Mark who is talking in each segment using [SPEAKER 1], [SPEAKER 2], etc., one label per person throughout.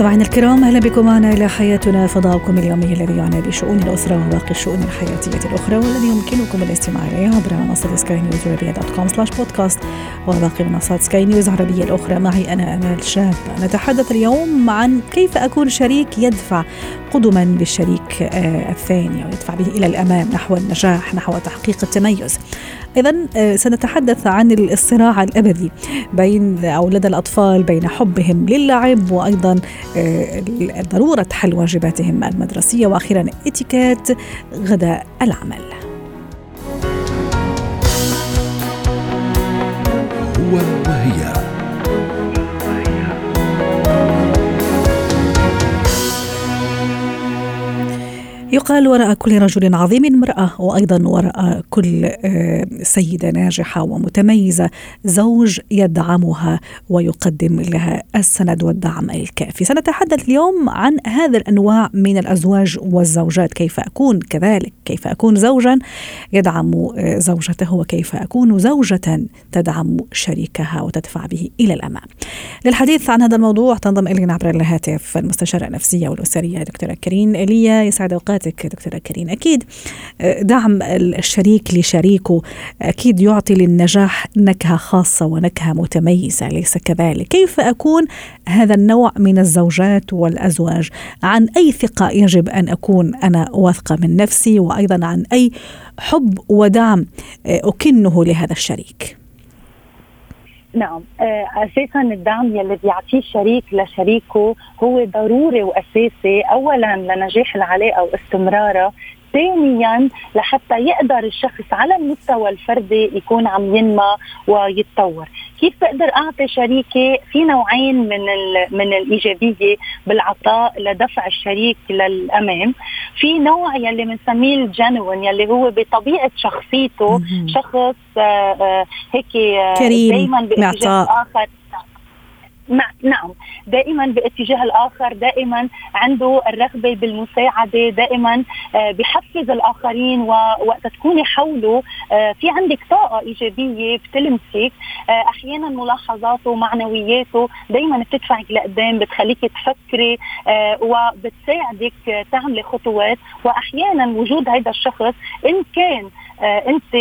[SPEAKER 1] مستمعينا الكرام أهلا بكم معنا إلى حياتنا فضاؤكم اليومي الذي يعنى بشؤون الأسرة وباقي الشؤون الحياتية الأخرى والذي يمكنكم الاستماع إليه عبر منصة سكاي نيوز عربيه dot com slash بودكاست وباقي منصات سكاي نيوز عربيه الأخرى. معي أنا آمال شاب. نتحدث اليوم عن كيف أكون شريك يدفع قدما بالشريك آه، الثاني ويدفع به إلى الأمام نحو النجاح نحو تحقيق التميز. اذا آه، سنتحدث عن الصراع الأبدي بين أو لدى الأطفال بين حبهم للعب وأيضا آه، ضرورة حل واجباتهم المدرسية وأخيرا إتيكيت غداء العمل.
[SPEAKER 2] هو وهي
[SPEAKER 1] يقال وراء كل رجل عظيم امرأة وأيضا وراء كل آه، سيدة ناجحة ومتميزة زوج يدعمها ويقدم لها السند والدعم الكافي. سنتحدث اليوم عن هذا الأنواع من الأزواج والزوجات. كيف أكون؟ كذلك كيف أكون زوجا يدعم آه، زوجته وكيف أكون زوجة تدعم شريكها وتدفع به إلى الأمام. للحديث عن هذا الموضوع تنضم إلينا عبر الهاتف المستشارة النفسية والأسرية دكتورة كريم إيليا يسعد أوقاتك دكتورة كريم. أكيد آه، دعم الشريك لشريكه أكيد يعطي للنجاح نكهة خاصة ونكهة متميزة ليس كذلك؟ كيف أكون هذا النوع من الزوجات والأزواج؟ عن أي ثقة يجب أن أكون أنا واثقة من نفسي؟ وأيضا عن أي حب ودعم آه، أكنه لهذا الشريك؟
[SPEAKER 3] نعم. آه، أساسا الدعم يلي بيعطيه الشريك لشريكه هو ضروري وأساسي. اولا لنجاح العلاقة واستمرارها ثانيا لحتى يقدر الشخص على المستوى الفردي يكون عم ينمى ويتطور. كيف بقدر أعطي شريكي في نوعين من من الإيجابية بالعطاء لدفع الشريك للأمام؟ في نوع يلي بنسميه الجنون يلي هو بطبيعة شخصيته شخص آه، آه، هيك
[SPEAKER 1] آه، دائما باتجاه
[SPEAKER 3] آخر. نعم. دائما باتجاه الآخر دائما عنده الرغبة بالمساعدة دائما آه، بحفز الآخرين ووقت تكوني حوله آه، في عندك طاقة إيجابية بتلمسك. آه، أحيانا ملاحظاته ومعنوياته دائما بتدفعك لقدام بتخليك تفكري وبتساعدك تعملي خطوات. واحيانا وجود هذا الشخص إن كان انت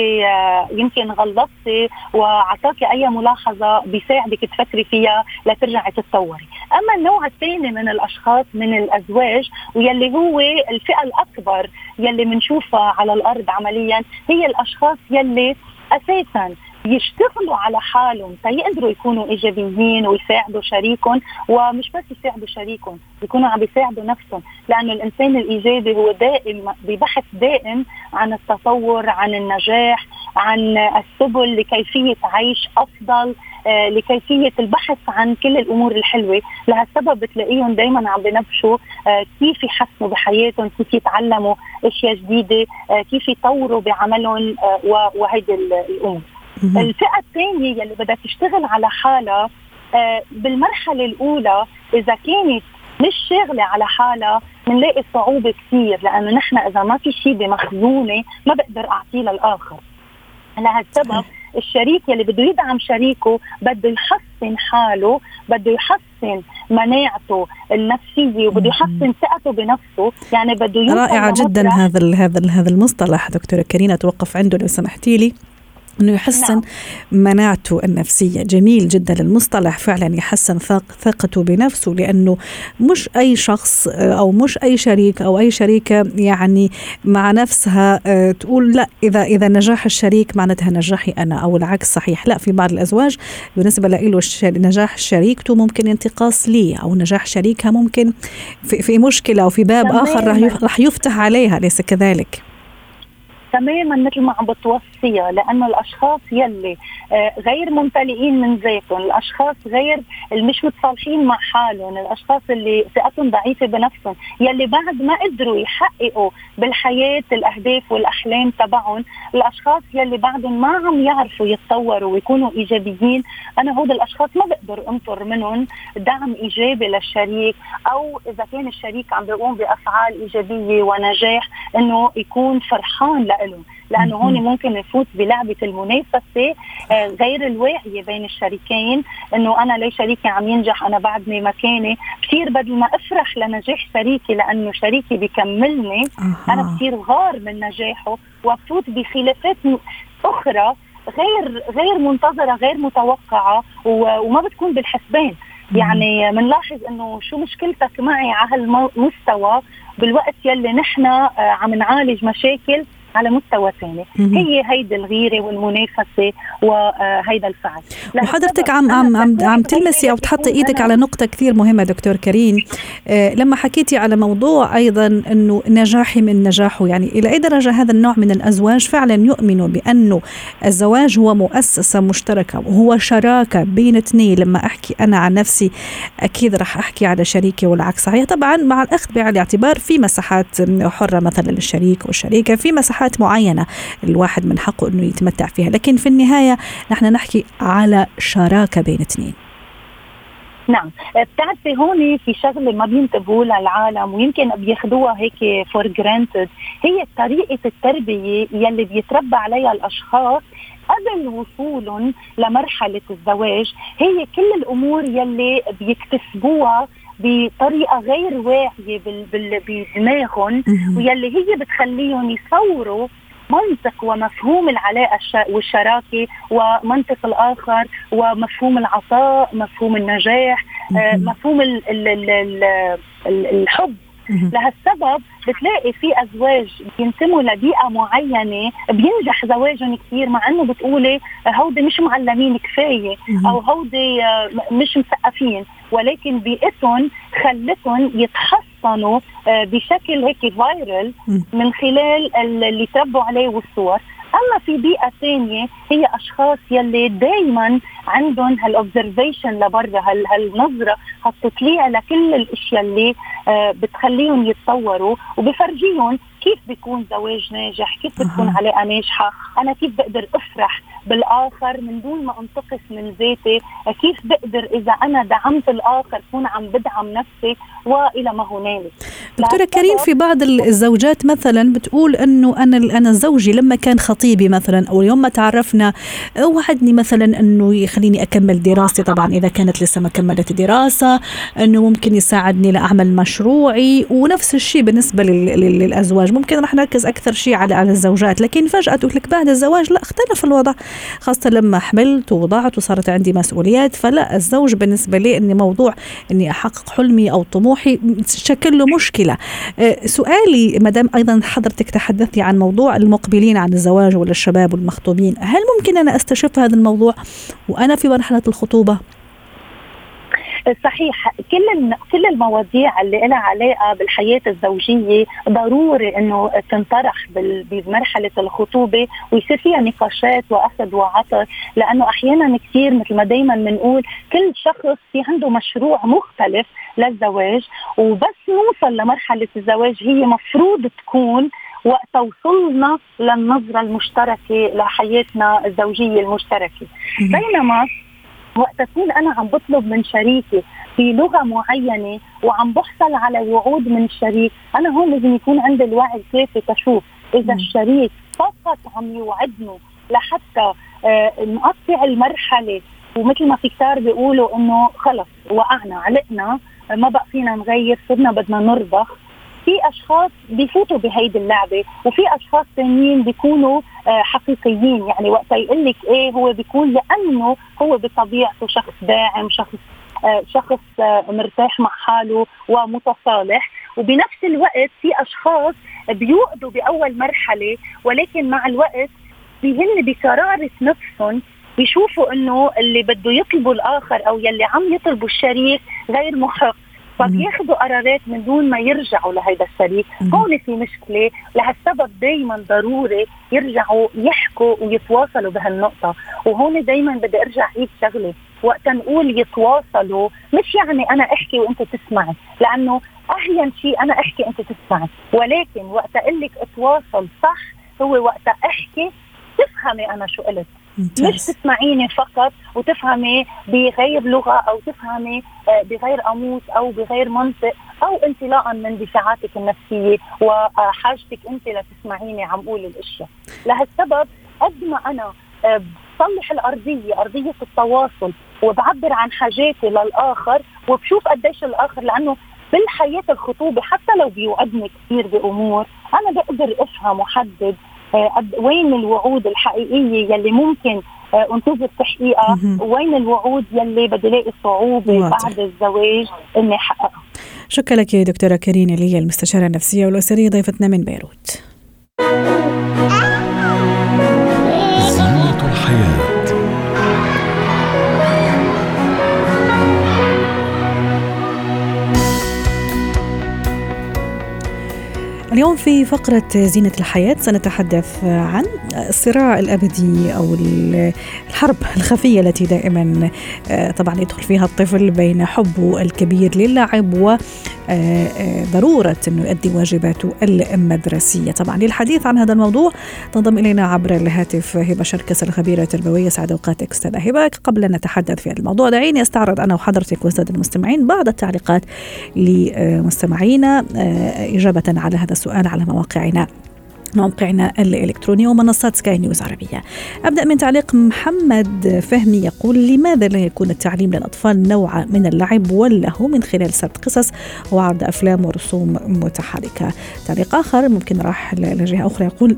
[SPEAKER 3] يمكن غلطتي واعطاكي أي ملاحظة بيساعدك تفكري فيها ترجعي تتطوري أما النوع الثاني من الأشخاص من الأزواج ويلي هو الفئة الأكبر يلي بنشوفها على الأرض عمليا هي الأشخاص يلي أساسا يشتغلوا على حالهم تيقدروا يكونوا إيجابيين ويساعدوا شريكهم ومش بس يساعدوا شريكهم يكونوا عم يساعدوا نفسهم. لأنه الإنسان الإيجابي هو دائم ببحث دائم عن التطور عن النجاح عن السبل لكيفية عيش أفضل آه، لكيفية البحث عن كل الأمور الحلوة. لهالسبب بتلاقيهم دائما عم بنبشوا آه، كيف يحسنوا بحياتهم كيف يتعلموا أشياء جديدة آه، كيف يطوروا بعملهم وهيدي الأمور. الفئة الثانية يلي بدها تشتغل على حالها بالمرحلة الأولى إذا كانت مش شاغلة على حالها بنلاقي صعوبة كثير لأنه نحن إذا ما في شيء بمخزوني ما بقدر أعطيه للآخر. لهالسبب الشريك يلي بده يدعم شريكه بده يحسن حاله بده يحسن مناعته النفسية وبده يحسن ثقته بنفسه. يعني بده
[SPEAKER 1] رائعه جدا هذا هذا هذا المصطلح. دكتورة كريمه توقف عنده لو سمحتي لي. إنه يحسن نعم. مناعته النفسية. جميل جدا المصطلح. فعلا يحسن ثقته بنفسه لأنه مش أي شخص أو مش أي شريك أو أي شريكة يعني مع نفسها آه، تقول لا اذا إذا نجاح الشريك معناتها نجاحي أنا أو العكس صحيح. لا في بعض الأزواج بالنسبة له نجاح شريكته ممكن انتقاص لي أو نجاح شريكها ممكن في, في مشكلة أو في باب آخر راح يفتح عليها ليس كذلك؟
[SPEAKER 3] تماما مثل ما عم بتوصيها لأنه الأشخاص يلي آه، غير ممتلئين من ذاتهم، الأشخاص غير المش متصالحين مع حالهم، الأشخاص اللي ثقتهم ضعيفة بنفسهم، يلي بعد ما قدروا يحققوا بالحياة الأهداف والأحلام تبعهم، الأشخاص يلي بعدهم ما عم يعرفوا يتطوروا ويكونوا إيجابيين، أنا هود الأشخاص ما بقدر أنطر منهم دعم إيجابي للشريك أو إذا كان الشريك عم بيقوم بأفعال إيجابية ونجاح إنه يكون فرحان لهم لأنه هون ممكن نفوت بلعبة المنافسة آه، غير الواعيه بين الشريكين إنه أنا ليه شريكي عم ينجح أنا بعدني مكاني. بصير بدل ما أفرح لنجاح شريكي لأنه شريكي بيكملني أنا بصير غار من نجاحه وبفوت بخلافات أخرى غير غير منتظرة غير متوقعة وما بتكون بالحسبان. يعني بنلاحظ إنه شو مشكلتك معي على هالمستوى؟ بالوقت يلي نحن آه، عم نعالج مشاكل على مستوى ثاني. هي هيدي الغيرة والمنافسة وهيدا الفعل.
[SPEAKER 1] وحضرتك عم عم عم, عم تلمسي أو تحطي إيدك على نقطة كثير مهمة دكتور كريم. آه لما حكيتي على موضوع أيضا إنه نجاحي من نجاحه يعني إلى أي درجة هذا النوع من الأزواج فعلا يؤمنوا بأنه الزواج هو مؤسسة مشتركة وهو شراكة بين اثنين. لما أحكي أنا عن نفسي أكيد راح أحكي على شريكي والعكس. صحيح طبعا مع الأخذ بعين الاعتبار في مساحات حرة مثلا للشريك والشريكة في مساحات مساحات معينة الواحد من حقه أنه يتمتع فيها. لكن في النهاية نحن نحكي على شراكة بين اثنين.
[SPEAKER 3] نعم. بتعرفي هون في شغلة ما بينتبهوا لها العالم ويمكن بياخذوها هيك for granted هي طريقة التربية يلي بيتربى عليها الأشخاص قبل وصولهم لمرحلة الزواج. هي كل الأمور يلي بيكتسبوها بطريقة غير واعية بدماغهم ويلي هي بتخليهم يصوروا منطق ومفهوم العلاقة والشراكة ومنطق الآخر ومفهوم العطاء مفهوم النجاح آه، مفهوم الحب. لهالسبب بتلاقي في أزواج بينتموا لبيئة معينة بينجح زواجهم كثير مع إنه بتقولي هودي مش معلمين كفاية أو هودي آه، مش مثقفين. ولكن بيئتهم خلتهم يتحصنوا آه، بشكل هيك viral من خلال اللي تربوا عليه والصور. أما في بيئة ثانية هي أشخاص يلي دائما عندهم هال observation لبرا هالنظرة هالتطليع لكل الأشياء اللي آه، بتخليهم يتطوروا وبفرجيهم كيف بيكون زواج ناجح كيف بتكون علاقة ناجحة أنا كيف بقدر أفرح. بالآخر من دون ما أنتقص من ذاتي كيف بقدر إذا أنا دعمت الآخر كون عم بدعم نفسي وإلى ما هنالك؟
[SPEAKER 1] دكتورة كريم في بعض الزوجات مثلا بتقول إنه أنا أنا زوجي لما كان خطيبي مثلا أو يوم ما تعرفنا وعدني مثلا إنه يخليني أكمل دراستي طبعا إذا كانت لسه ما كملت دراسة إنه ممكن يساعدني لأعمل مشروعي ونفس الشيء بالنسبة للأزواج. ممكن راح نركز أكثر شيء على على الزوجات لكن فجأة تقول لك بعد الزواج لا اختلف الوضع. خاصة لما حملت ووضعت وصارت عندي مسؤوليات فلا الزوج بالنسبة لي أني موضوع أني أحقق حلمي أو طموحي شكل له مشكلة. أه، سؤالي مدام أيضا حضرتك تحدثتي عن موضوع المقبلين عن الزواج ولا الشباب والمخطوبين هل ممكن أنا أستشف هذا الموضوع وأنا في مرحلة الخطوبة؟
[SPEAKER 3] صحيح كل كل المواضيع اللي لها علاقة بالحياة الزوجية ضروري إنه تنطرح بمرحلة الخطوبة ويصير فيها نقاشات واخذ وعطاء لأنه أحيانا كثير مثل ما دائما بنقول كل شخص في عنده مشروع مختلف للزواج وبس نوصل لمرحلة الزواج هي مفروض تكون وقت وصلنا للنظرة المشتركة لحياتنا الزوجية المشتركة. بينما وقت اكون أنا عم بطلب من شريكي في لغة معينة وعم بحصل على وعود من الشريك، أنا هون لازم يكون عندي الوعي الكافي تشوف إذا الشريك فقط عم يوعدني لحتى آه نقطع المرحلة ومثل ما في كتار بيقولوا إنه خلص وقعنا علقنا ما بقى فينا نغير صرنا بدنا نرضخ. في أشخاص بيفوتوا بهيدي اللعبة وفي أشخاص ثانيين بيكونوا حقيقيين. يعني وقت يقول لك إيه هو بيكون لأنه هو بطبيعته شخص داعم شخص آه، شخص آه، مرتاح مع حاله ومتصالح. وبنفس الوقت في أشخاص بيوقدوا بأول مرحلة ولكن مع الوقت بهن بكراره نفسهم بيشوفوا إنه اللي بده يطلبه الآخر أو يلي عم يطلبه الشريك غير محق. فبياخذوا قرارات من دون ما يرجعوا لهيدا الشريك هون في مشكلة لهالسبب دائما ضروري يرجعوا يحكوا ويتواصلوا بهالنقطة. وهون دائما بدي أرجع عيد شغلة. وقت نقول يتواصلوا مش يعني أنا أحكي وأنت تسمعي لأنه أهين شيء أنا أحكي انت تسمعي. ولكن وقت أقول لك اتواصل صح هو وقت أحكي تفهمي أنا شو قلت. مش تسمعيني فقط وتفهمي بغير لغة أو تفهمي آه، بغير قاموس أو بغير منطق أو انطلاقا من دفاعاتك النفسية وحاجتك أنت لتسمعيني عم أقول الأشياء. لهالسبب قد ما أنا آه، بصلح الأرضية أرضية التواصل وبعبر عن حاجاتي للآخر وبشوف قديش الآخر لأنه بالحياة الخطوبة حتى لو بيوعدني كثير بأمور أنا بقدر أفهم وحدد وين الوعود الحقيقية يلي ممكن آه، أنتظر تحقيقها؟ وين الوعود يلي بدي لاقي صعوبه بعد الزواج إني أحققها؟
[SPEAKER 1] شكرا لك دكتورة كريم اللي هي المستشارة النفسية والأسرية ضيفتنا من بيروت. اليوم في فقرة زينة الحياة سنتحدث عن الصراع الأبدي أو الحرب الخفية التي دائما آه، طبعا يدخل فيها الطفل بين حبه الكبير للعب و آه، آه، ضرورة أنه يؤدي واجباته المدرسية. طبعا للحديث عن هذا الموضوع تنضم إلينا عبر الهاتف هبة شركس الخبيرة التربوية سعد أوقاتك أستاذة هبة. قبل أن نتحدث في هذا الموضوع دعيني أستعرض أنا وحضرتك والسادة المستمعين بعض التعليقات لمستمعينا إجابة على هذا السؤال. على مواقعنا موقعنا الإلكتروني ومنصات سكاي نيوز عربية. أبدأ من تعليق محمد فهمي يقول لماذا لا يكون التعليم للأطفال نوع من اللعب واللهو من خلال سرد قصص وعرض أفلام ورسوم متحركة؟ تعليق آخر ممكن راح لجهة أخرى يقول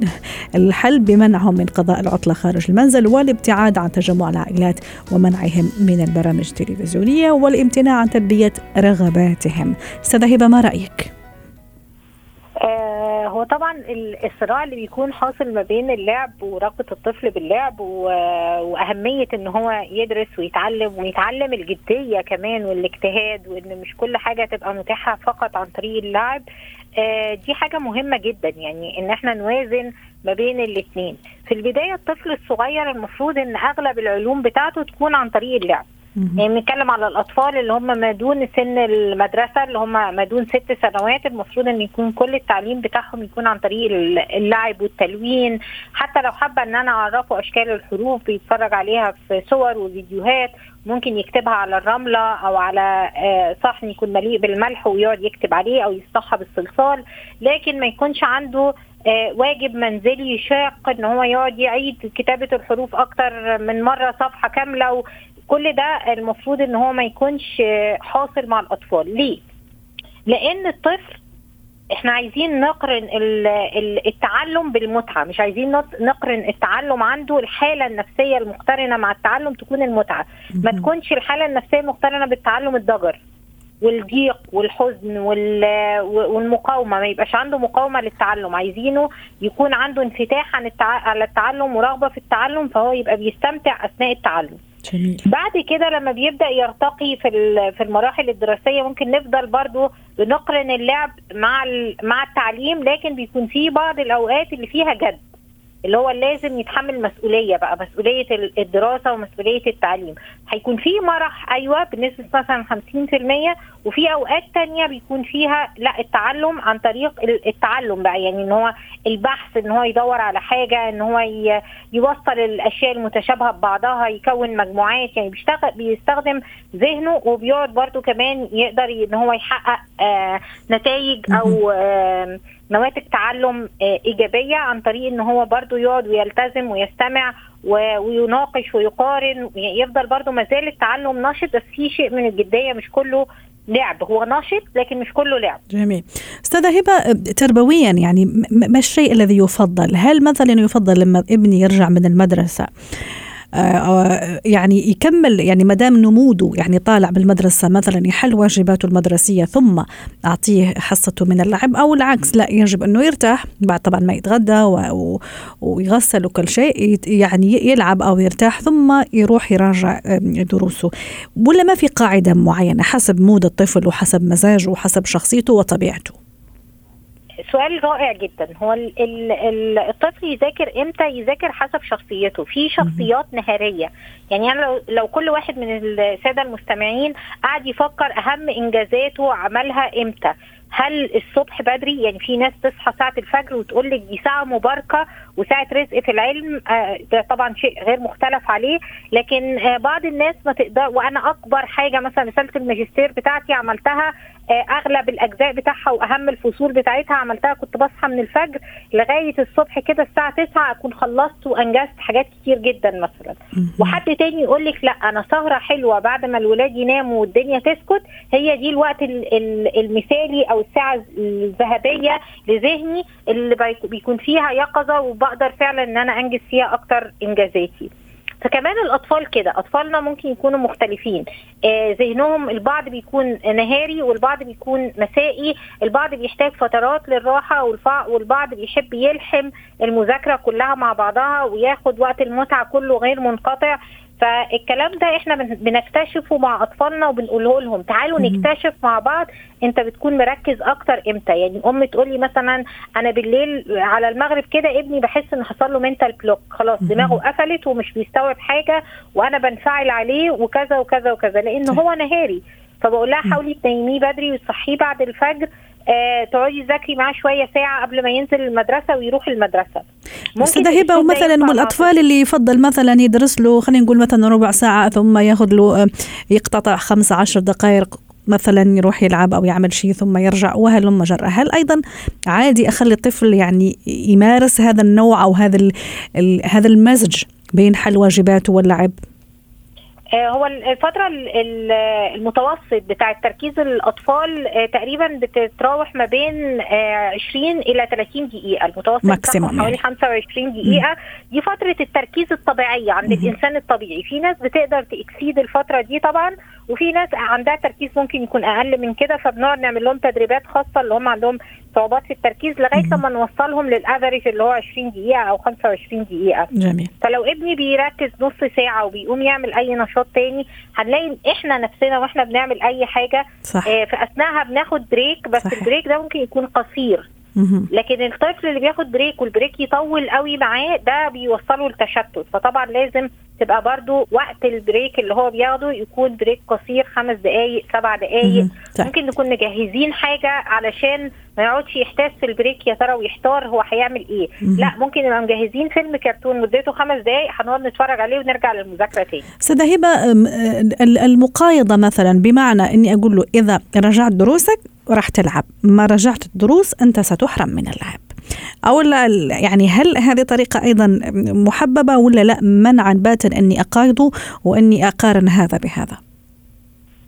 [SPEAKER 1] الحل بمنعهم من قضاء العطلة خارج المنزل والابتعاد عن تجمع العائلات ومنعهم من البرامج التلفزيونية والامتناع عن تلبية رغباتهم. أستاذة هبة ما رأيك؟
[SPEAKER 4] هو طبعا الصراع اللي بيكون حاصل ما بين اللعب ورغبة الطفل باللعب وأهمية إن هو يدرس ويتعلم ويتعلم الجدية كمان والاجتهاد وإن مش كل حاجة تبقى متاحة فقط عن طريق اللعب آه دي حاجة مهمة جدا. يعني إن إحنا نوازن ما بين الاثنين في البداية الطفل الصغير المفروض إن أغلب العلوم بتاعته تكون عن طريق اللعب. يعني بنتكلم على الأطفال اللي هم ما دون سن المدرسة اللي هم ما دون ست سنوات المفروض إن يكون كل التعليم بتاعهم يكون عن طريق اللعب والتلوين. حتى لو حابة إن أنا أعرفه أشكال الحروف بيتفرج عليها في صور وفيديوهات ممكن يكتبها على الرملة أو على آه، صحن يكون مليء بالملح ويقعد يكتب عليه أو يسطحها بالصلصال. لكن ما يكونش عنده آه، واجب منزلي شاق إن هو يقعد يعيد كتابة الحروف أكتر من مرة صفحة كاملة كل ده المفروض إن هو ما يكونش حاصل مع الأطفال. ليه؟ لأن الطفل إحنا عايزين نقرن التعلم بالمتعة. مش عايزين نقرن التعلم عنده الحالة النفسية المقترنة مع التعلم تكون المتعة. ما تكونش الحالة النفسية المقترنة بالتعلم الضجر والضيق والحزن والمقاومة. ما يبقاش عنده مقاومة للتعلم. عايزينه يكون عنده انفتاح عن على التعلم ورغبه في التعلم فهو يبقى بيستمتع أثناء التعلم. جميل. بعد كده لما بيبدأ يرتقي في في المراحل الدراسية ممكن نفضل برضو بنقرن اللعب مع مع التعليم لكن بيكون في بعض الأوقات اللي فيها جد اللي هو لازم يتحمل مسؤولية بقى مسؤولية الدراسة ومسؤولية التعليم. هيكون في مرح أيوه بنسبة مثلا 50% وفي أوقات تانية بيكون فيها لا التعلم عن طريق التعلم بقى يعني إن هو البحث إن هو يدور على حاجة إن هو يوصل الأشياء المتشابهة ببعضها يكون مجموعات يعني بيشتغل بيستخدم ذهنه وبيقعد برده كمان يقدر إن هو يحقق آه نتائج أو آه نواتج تعلم آه إيجابية عن طريق إن هو برده يقعد ويلتزم ويستمع ويناقش ويقارن يفضل برضه ما زال التعلم نشط بس في شيء من الجدية مش كله لعب. هو نشط لكن مش كله لعب.
[SPEAKER 1] جميل. أستاذة هبة تربويا يعني ما الشيء الذي يفضل؟ هل مثلا يفضل لما ابني يرجع من المدرسة آه، يعني يكمل يعني ما دام نموده يعني طالع بالمدرسة مثلا يحل واجباته المدرسية ثم أعطيه حصته من اللعب أو العكس لا يجب أنه يرتاح بعد طبعا ما يتغدى ويغسل وكل شيء يعني يلعب أو يرتاح ثم يروح يراجع دروسه. ولا ما في قاعدة معينة حسب مود الطفل وحسب مزاجه وحسب شخصيته وطبيعته؟
[SPEAKER 4] سؤال رائع جدا. هو ال ال الطفل يذاكر إمتى؟ يذاكر حسب شخصيته. في شخصيات نهارية. يعني أنا لو, لو كل واحد من السادة المستمعين قاعد يفكر أهم إنجازاته عملها إمتى؟ هل الصبح بدري؟ يعني في ناس تصحى ساعة الفجر وتقول لك دي ساعة مباركة وساعة رزق في العلم. آه، ده طبعا شيء غير مختلف عليه. لكن آه، بعض الناس ما تقدر وأنا أكبر حاجة مثلا رسالة الماجستير بتاعتي عملتها أغلب الأجزاء بتاعها وأهم الفصول بتاعتها عملتها كنت بصحى من الفجر لغاية الصبح كده الساعة 9 أكون خلصت وأنجزت حاجات كتير جدا مثلا. وحد تاني يقول لك لا أنا سهرة حلوة بعد ما الولاد يناموا والدنيا تسكت هي دي الوقت المثالي أو الساعة الذهبية لذهني اللي بيكون فيها يقظة وبقدر فعلا إن أنا أنجز فيها أكتر إنجازاتي. فكمان الأطفال كده أطفالنا ممكن يكونوا مختلفين. آه ذهنهم البعض بيكون نهاري والبعض بيكون مسائي. البعض بيحتاج فترات للراحة والبعض بيحب يلحم المذاكرة كلها مع بعضها وياخد وقت المتعة كله غير منقطع. فالكلام ده إحنا بنكتشفه مع أطفالنا وبنقوله لهم. تعالوا نكتشف مع بعض انت بتكون مركز أكتر إمتى. يعني ام تقول لي مثلا أنا بالليل على المغرب كده ابني بحس إن حصل له mental block خلاص دماغه قفلت ومش بيستوعب حاجة وأنا بنفعل عليه وكذا وكذا وكذا. لأن هو نهاري. فبقول لها حاولي تنيميه بدري وتصحيه بعد الفجر آه، تقعدي تذاكري معاه شوية ساعة قبل ما ينزل المدرسة ويروح المدرسة.
[SPEAKER 1] أستاذ هبة ومثلا من الاطفال اللي يفضل مثلا يدرس له خلينا نقول مثلا ربع ساعة ثم ياخذ له آه، يقتطع 15 دقائق مثلا يروح يلعب أو يعمل شيء ثم يرجع وهلم جرة هل أيضا عادي أخلي الطفل يعني يمارس هذا النوع أو هذا هذا المزج بين حل واجباته واللعب؟
[SPEAKER 4] هو الفترة المتوسط بتاع تركيز الأطفال آه، تقريبا بتتراوح ما بين 20 آه، إلى 30 دقيقة. المتوسط
[SPEAKER 1] ماكسيموم
[SPEAKER 4] حوالي 25 يعني. دقيقة. دي فترة التركيز الطبيعية عند الإنسان الطبيعي. في ناس بتقدر تكسيد الفترة دي طبعا وفي ناس عندها تركيز ممكن يكون أقل من كده فبنقعد نعمل لهم تدريبات خاصة اللي هم عندهم صعوبات في التركيز لغاية لما نوصلهم لل average اللي هو 20 دقيقة أو 25 دقيقة.
[SPEAKER 1] جميل.
[SPEAKER 4] فلو ابني بيركز نص ساعة وبيقوم يعمل أي نشاط تاني هنلاقي إحنا نفسنا وإحنا بنعمل أي حاجة
[SPEAKER 1] صح. آه
[SPEAKER 4] في اثناءها بناخد break بس صح. ال break ده ممكن يكون قصير. لكن الطفل اللي بياخد break وال break يطول قوي معاه ده بيوصله لتشتت. فطبعا لازم تبقى برضو وقت ال break اللي هو بياخده يكون break قصير خمس دقايق سبع دقايق. ممكن نكون مجهزين حاجة علشان ما يقعدش يحتاس في البريك يا ترى ويحتار هو هيعمل إيه. لا ممكن نبقى مجهزين فيلم كرتون مدته خمس دقايق هنقعد نتفرج عليه ونرجع للمذاكرة تاني.
[SPEAKER 1] سيدة هبة المقايضة مثلا بمعنى إني أقول له إذا رجعت دروسك راح تلعب ما رجعت الدروس أنت ستحرم من اللعب. أو لا يعني هل هذه طريقة أيضا محببة ولا لا؟ منعا باتا أني أقايضه وأني أقارن هذا بهذا.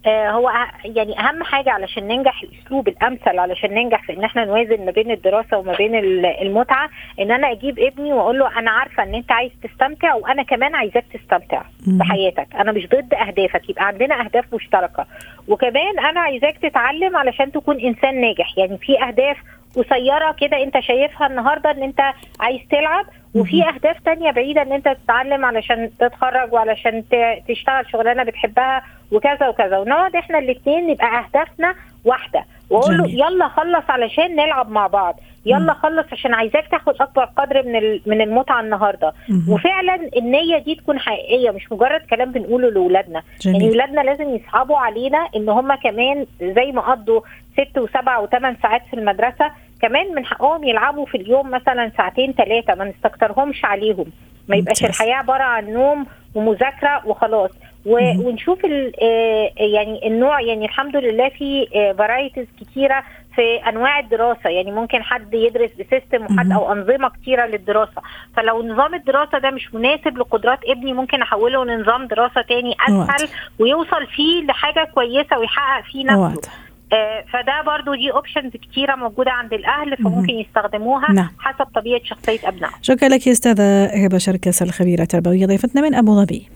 [SPEAKER 4] آه، هو يعني أهم حاجة علشان ننجح الأسلوب الأمثل علشان ننجح في إن إحنا نوازن ما بين الدراسة وما بين المتعة إن أنا أجيب ابني وأقول له أنا عارفة إن أنت عايز تستمتع وأنا كمان عايزاك تستمتع بحياتك أنا مش ضد أهدافك يبقى عندنا أهداف مشتركة. وكمان أنا عايزاك تتعلم علشان تكون إنسان ناجح. يعني في أهداف قصيرة كده انت شايفها النهارده ان انت عايز تلعب وفي أهداف تانية بعيدة ان انت تتعلم علشان تتخرج وعلشان تشتغل شغلانة بتحبها وكذا وكذا. ونقعد إحنا الاثنين نبقى أهدافنا واحدة. وأقول له يلا خلص علشان نلعب مع بعض. يلا خلص عشان عايزاك تاخد اكبر قدر من من المتعة النهارده. وفعلا النية دي تكون حقيقية مش مجرد كلام بنقوله لاولادنا يعني اولادنا لازم يصحابوا علينا إن هم كمان زي ما قضوا ست وسبع وثمان ساعات في المدرسة كمان من حقهم يلعبوا في اليوم مثلا ساعتين ثلاثة ما نستكترهمش عليهم. ما يبقاش الحياة عبارة عن نوم ومذاكرة وخلاص. ونشوف آه، يعني النوع يعني الحمد لله في varieties آه، كتيرة في أنواع الدراسة. يعني ممكن حد يدرس ب system وحد أو أنظمة كتيرة للدراسة. فلو نظام الدراسة ده مش مناسب لقدرات ابني ممكن أحوله لنظام دراسة تاني أسهل ويوصل فيه لحاجة كويسة ويحقق فيه نفسه. آه، فده برضو دي options كتيرة موجودة عند الأهل فممكن يستخدموها
[SPEAKER 1] نعم.
[SPEAKER 4] حسب طبيعة شخصية أبنائهم.
[SPEAKER 1] شكرا لك يا أستاذة هبة شركس الخبيره التربويه ضيفتنا من أبو ظبي.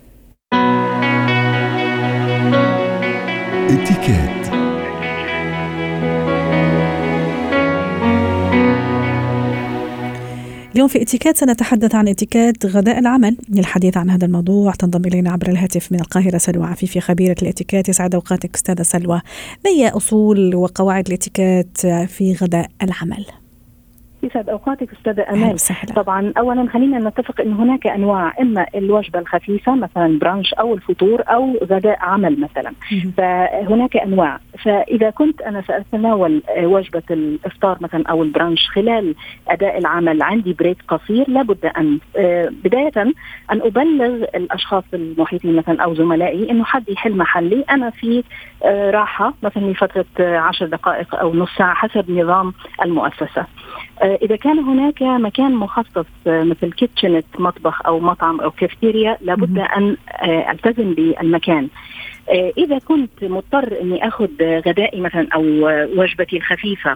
[SPEAKER 2] اتيكيت
[SPEAKER 1] اليوم في اتيكيت سنتحدث عن اتيكيت غداء العمل. للحديث عن هذا الموضوع تنضم إلينا عبر الهاتف من القاهرة سلوى عفيفي خبيرة الاتيكيت. يسعد أوقاتك أستاذة سلوى. ما هي أصول وقواعد الاتيكيت في غداء العمل.
[SPEAKER 5] يسعد أوقاتك
[SPEAKER 1] أستاذة
[SPEAKER 5] امال
[SPEAKER 1] وسهلا.
[SPEAKER 5] طبعا اولا خلينا نتفق ان هناك أنواع إما الوجبة الخفيفة مثلا brunch أو الفطور أو غداء عمل مثلا. فهناك أنواع فإذا كنت أنا سأتناول آه، وجبة الإفطار مثلا أو ال brunch خلال أداء العمل عندي break قصير لابد أن آه، بداية أن أبلغ الأشخاص المحيطين مثلا أو زملائي إنه حد يحل محلي أنا في آه، راحة مثلا لفترة عشر دقائق أو نص ساعة حسب نظام المؤسسة. آه، إذا كان هناك مكان مخصص آه، مثل كيتشنت مطبخ أو مطعم أو كافتيريا لابد. أن آه، ألتزم بالمكان. آه، إذا كنت مضطر إني آخذ غدائي مثلا أو وجبتي الخفيفة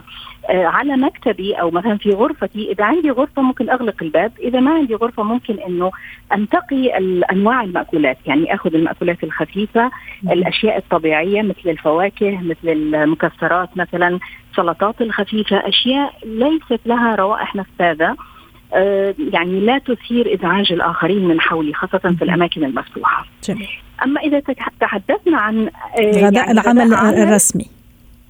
[SPEAKER 5] آه، على مكتبي أو مثلا في غرفتي إذا عندي غرفة ممكن أغلق الباب إذا ما عندي غرفة ممكن إنه أنتقي انواع المأكولات يعني آخذ المأكولات الخفيفة الأشياء الطبيعية مثل الفواكه مثل المكسرات مثلا السلطات الخفيفة أشياء ليست لها روائح نفاذه يعني لا تثير إزعاج الآخرين من حولي خاصة في الأماكن المفتوحة.
[SPEAKER 1] جميل.
[SPEAKER 5] أما إذا تح- تحدثنا عن آه،
[SPEAKER 1] غداء
[SPEAKER 5] يعني
[SPEAKER 1] العمل
[SPEAKER 5] عمل
[SPEAKER 1] الرسمي.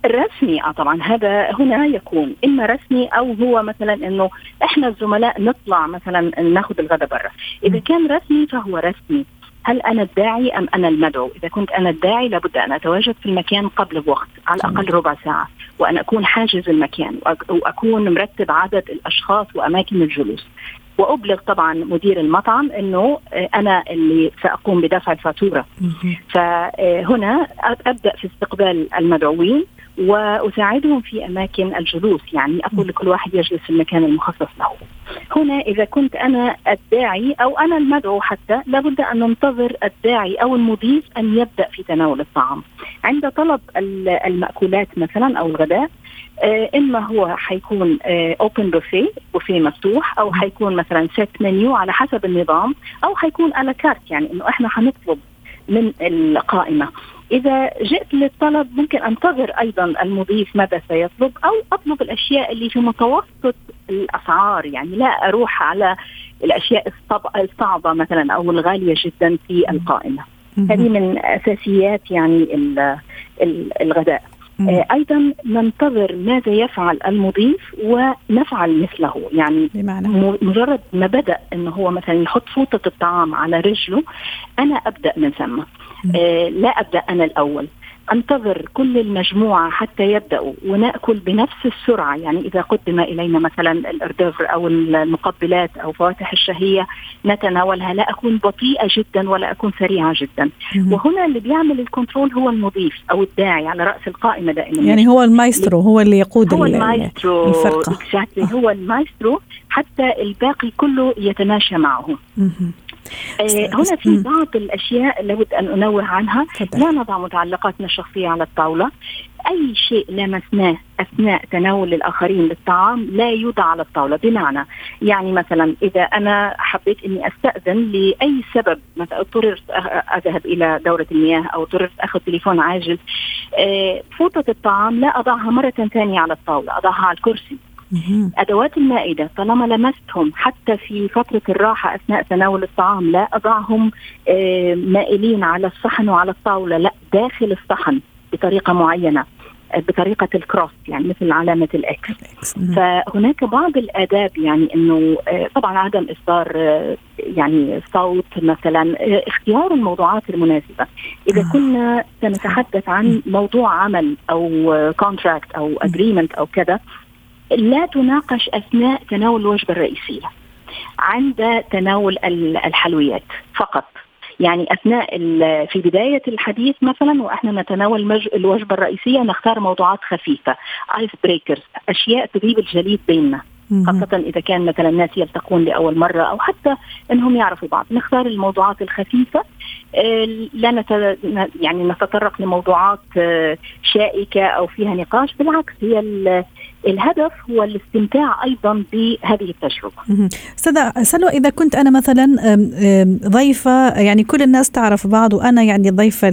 [SPEAKER 5] الرسمي آه طبعا هذا هنا يكون إما رسمي أو هو مثلا إنه إحنا الزملاء نطلع مثلا ناخذ الغداء برا. إذا كان رسمي فهو رسمي. هل أنا الداعي أم أنا المدعو؟ إذا كنت أنا الداعي لابد أن أتواجد في المكان قبل بوقت على الأقل ربع ساعة وأن أكون حاجز المكان وأك- وأكون مرتب عدد الأشخاص وأماكن الجلوس. وأبلغ طبعا مدير المطعم إنه آه، أنا اللي سأقوم بدفع
[SPEAKER 1] الفاتورة.
[SPEAKER 5] فهنا أبدأ في استقبال المدعوين وأساعدهم في أماكن الجلوس يعني أقول لكل واحد يجلس في المكان المخصص له. هنا إذا كنت أنا الداعي أو أنا المدعو حتى لابد أن ننتظر الداعي أو المضيف أن يبدأ في تناول الطعام. عند طلب ال- المأكولات مثلا أو الغداء آه، إما هو حيكون open buffet بوفيه مفتوح أو حيكون مثلا set menu على حسب النظام أو حيكون à la carte يعني إنه إحنا حنطلب من القائمة إذا جئت للطلب ممكن أنتظر أيضا المضيف ماذا سيطلب أو أطلب الأشياء اللي في متوسط الأسعار. يعني لا أروح على الأشياء الصعبة مثلا أو الغالية جدا في القائمة. هذه من أساسيات يعني ال- ال- الغداء. آه، أيضا ننتظر ماذا يفعل المضيف ونفعل مثله. يعني
[SPEAKER 1] بمعنى؟
[SPEAKER 5] مجرد ما بدأ انه هو مثلا يحط فوطة الطعام على رجله أنا أبدأ من ثم. لا أبدأ أنا الأول. أنتظر كل المجموعة حتى يبدأوا ونأكل بنفس السرعة. يعني إذا قدم إلينا مثلا ال hors d'oeuvre أو المقبلات أو فواتح الشهية نتناولها. لا أكون بطيئة جدا ولا أكون سريعة جدا. وهنا اللي بيعمل ال control هو المضيف أو الداعي على رأس القائمة دائما.
[SPEAKER 1] يعني هو المايسترو هو اللي يقود
[SPEAKER 5] هو
[SPEAKER 1] ال-
[SPEAKER 5] المايسترو
[SPEAKER 1] الفرقة.
[SPEAKER 5] exactly. هو المايسترو حتى الباقي كله يتماشى معه. آه هنا في. بعض الأشياء لابد أن أنوه عنها. لا نضع متعلقاتنا الشخصية على الطاولة أي شيء لمسناه أثناء تناول الآخرين للطعام لا يوضع على الطاولة بمعنى يعني مثلا إذا أنا حبيت إني أستأذن لأي سبب مثلا اضطررت أذهب إلى دورة المياه أو اضطررت أخذ تليفون عاجل آه، فوطة الطعام لا أضعها مرة ثانية على الطاولة أضعها على الكرسي. أدوات المائدة طالما لمستهم حتى في فترة الراحة أثناء تناول الطعام لا أضعهم آه، مائلين على الصحن وعلى الطاولة لا داخل الصحن بطريقة معينة آه، بطريقة ال cross يعني مثل علامة ال X
[SPEAKER 1] مهم.
[SPEAKER 5] فهناك بعض الآداب يعني إنه آه، طبعا عدم إصدار يعني صوت مثلا اختيار الموضوعات المناسبة
[SPEAKER 1] إذا.
[SPEAKER 5] كنا سنتحدث عن موضوع عمل أو contract أو agreement أو كذا لا تناقش أثناء تناول الوجبة الرئيسية عند تناول ال- الحلويات فقط. يعني أثناء ال- في بداية الحديث مثلا وإحنا نتناول الوجبة الرئيسية نختار موضوعات خفيفة ice breakers أشياء تذيب الجليد بيننا خاصة إذا كان مثلا الناس يلتقون لأول مرة أو حتى أنهم يعرفوا بعض. نختار الموضوعات الخفيفة. لا نت... يعني نتطرق لموضوعات آه، شائكة أو فيها نقاش بالعكس هي الهدف هو الاستمتاع أيضا بهذه التجربة.
[SPEAKER 1] استاذه سلوى إذا كنت أنا مثلا ضيفة يعني كل الناس تعرف بعض وأنا يعني ضيفة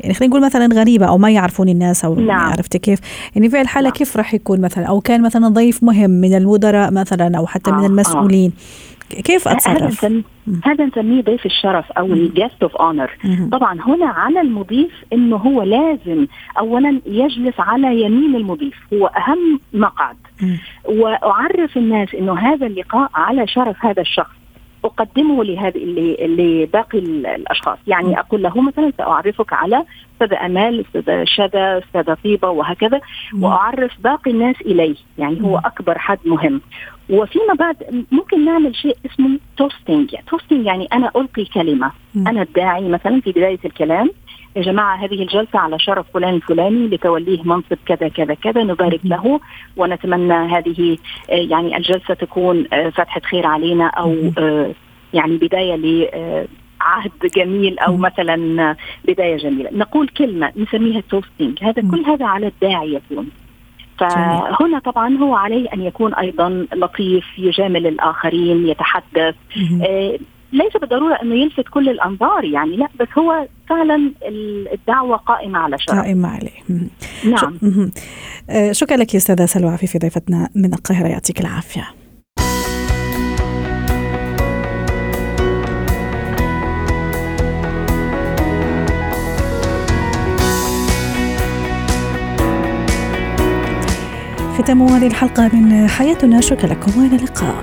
[SPEAKER 1] يعني خلينا نقول مثلا غريبة أو ما يعرفوني الناس أو نعم. عرفت كيف؟ يعني في الحاله نعم. كيف راح يكون مثلا أو كان مثلا ضيف مهم من المدراء مثلا أو حتى آه من المسؤولين آه. كيف أتصرف؟
[SPEAKER 5] هذا نسميه ضيف الشرف أو ال guest of honor طبعا هنا على المضيف إنه هو لازم اولا يجلس على يمين المضيف هو أهم مقعد. وأعرف الناس إنه هذا اللقاء على شرف هذا الشخص. أقدمه لهذه لباقي الأشخاص. يعني أقول له مثلا سأعرفك على أستاذ أمال أستاذ شذا أستاذ طيبة وهكذا وأعرف باقي الناس إليه. يعني هو أكبر حد مهم. وفيما بعد ممكن نعمل شيء اسمه توستنج توستنج يعني أنا ألقي كلمة. أنا الداعي مثلا في بداية الكلام يا جماعة هذه الجلسة على شرف فلان الفلاني لتوليه منصب كذا كذا كذا نبارك له ونتمنى هذه آه، يعني الجلسة تكون آه، فتحة خير علينا أو آه، يعني بداية ل عهد جميل أو مثلا بداية جميلة. نقول كلمة نسميها توستنج هذا كل هذا على الداعي يكون. فهنا طبعا هو عليه أن يكون أيضا لطيف يجامل الآخرين يتحدث ليس بالضرورة إنه يلفت كل الأنظار يعني لا بس هو فعلا الدعوة قائمة على شرف.
[SPEAKER 1] قائمة عليه. نعم. آه، شكرا لك يا أستاذة سلوى عفيفي ضيفتنا من القاهرة يعطيك العافية. ختام هذه الحلقة من حياتنا. شكرا لكم وإلى اللقاء.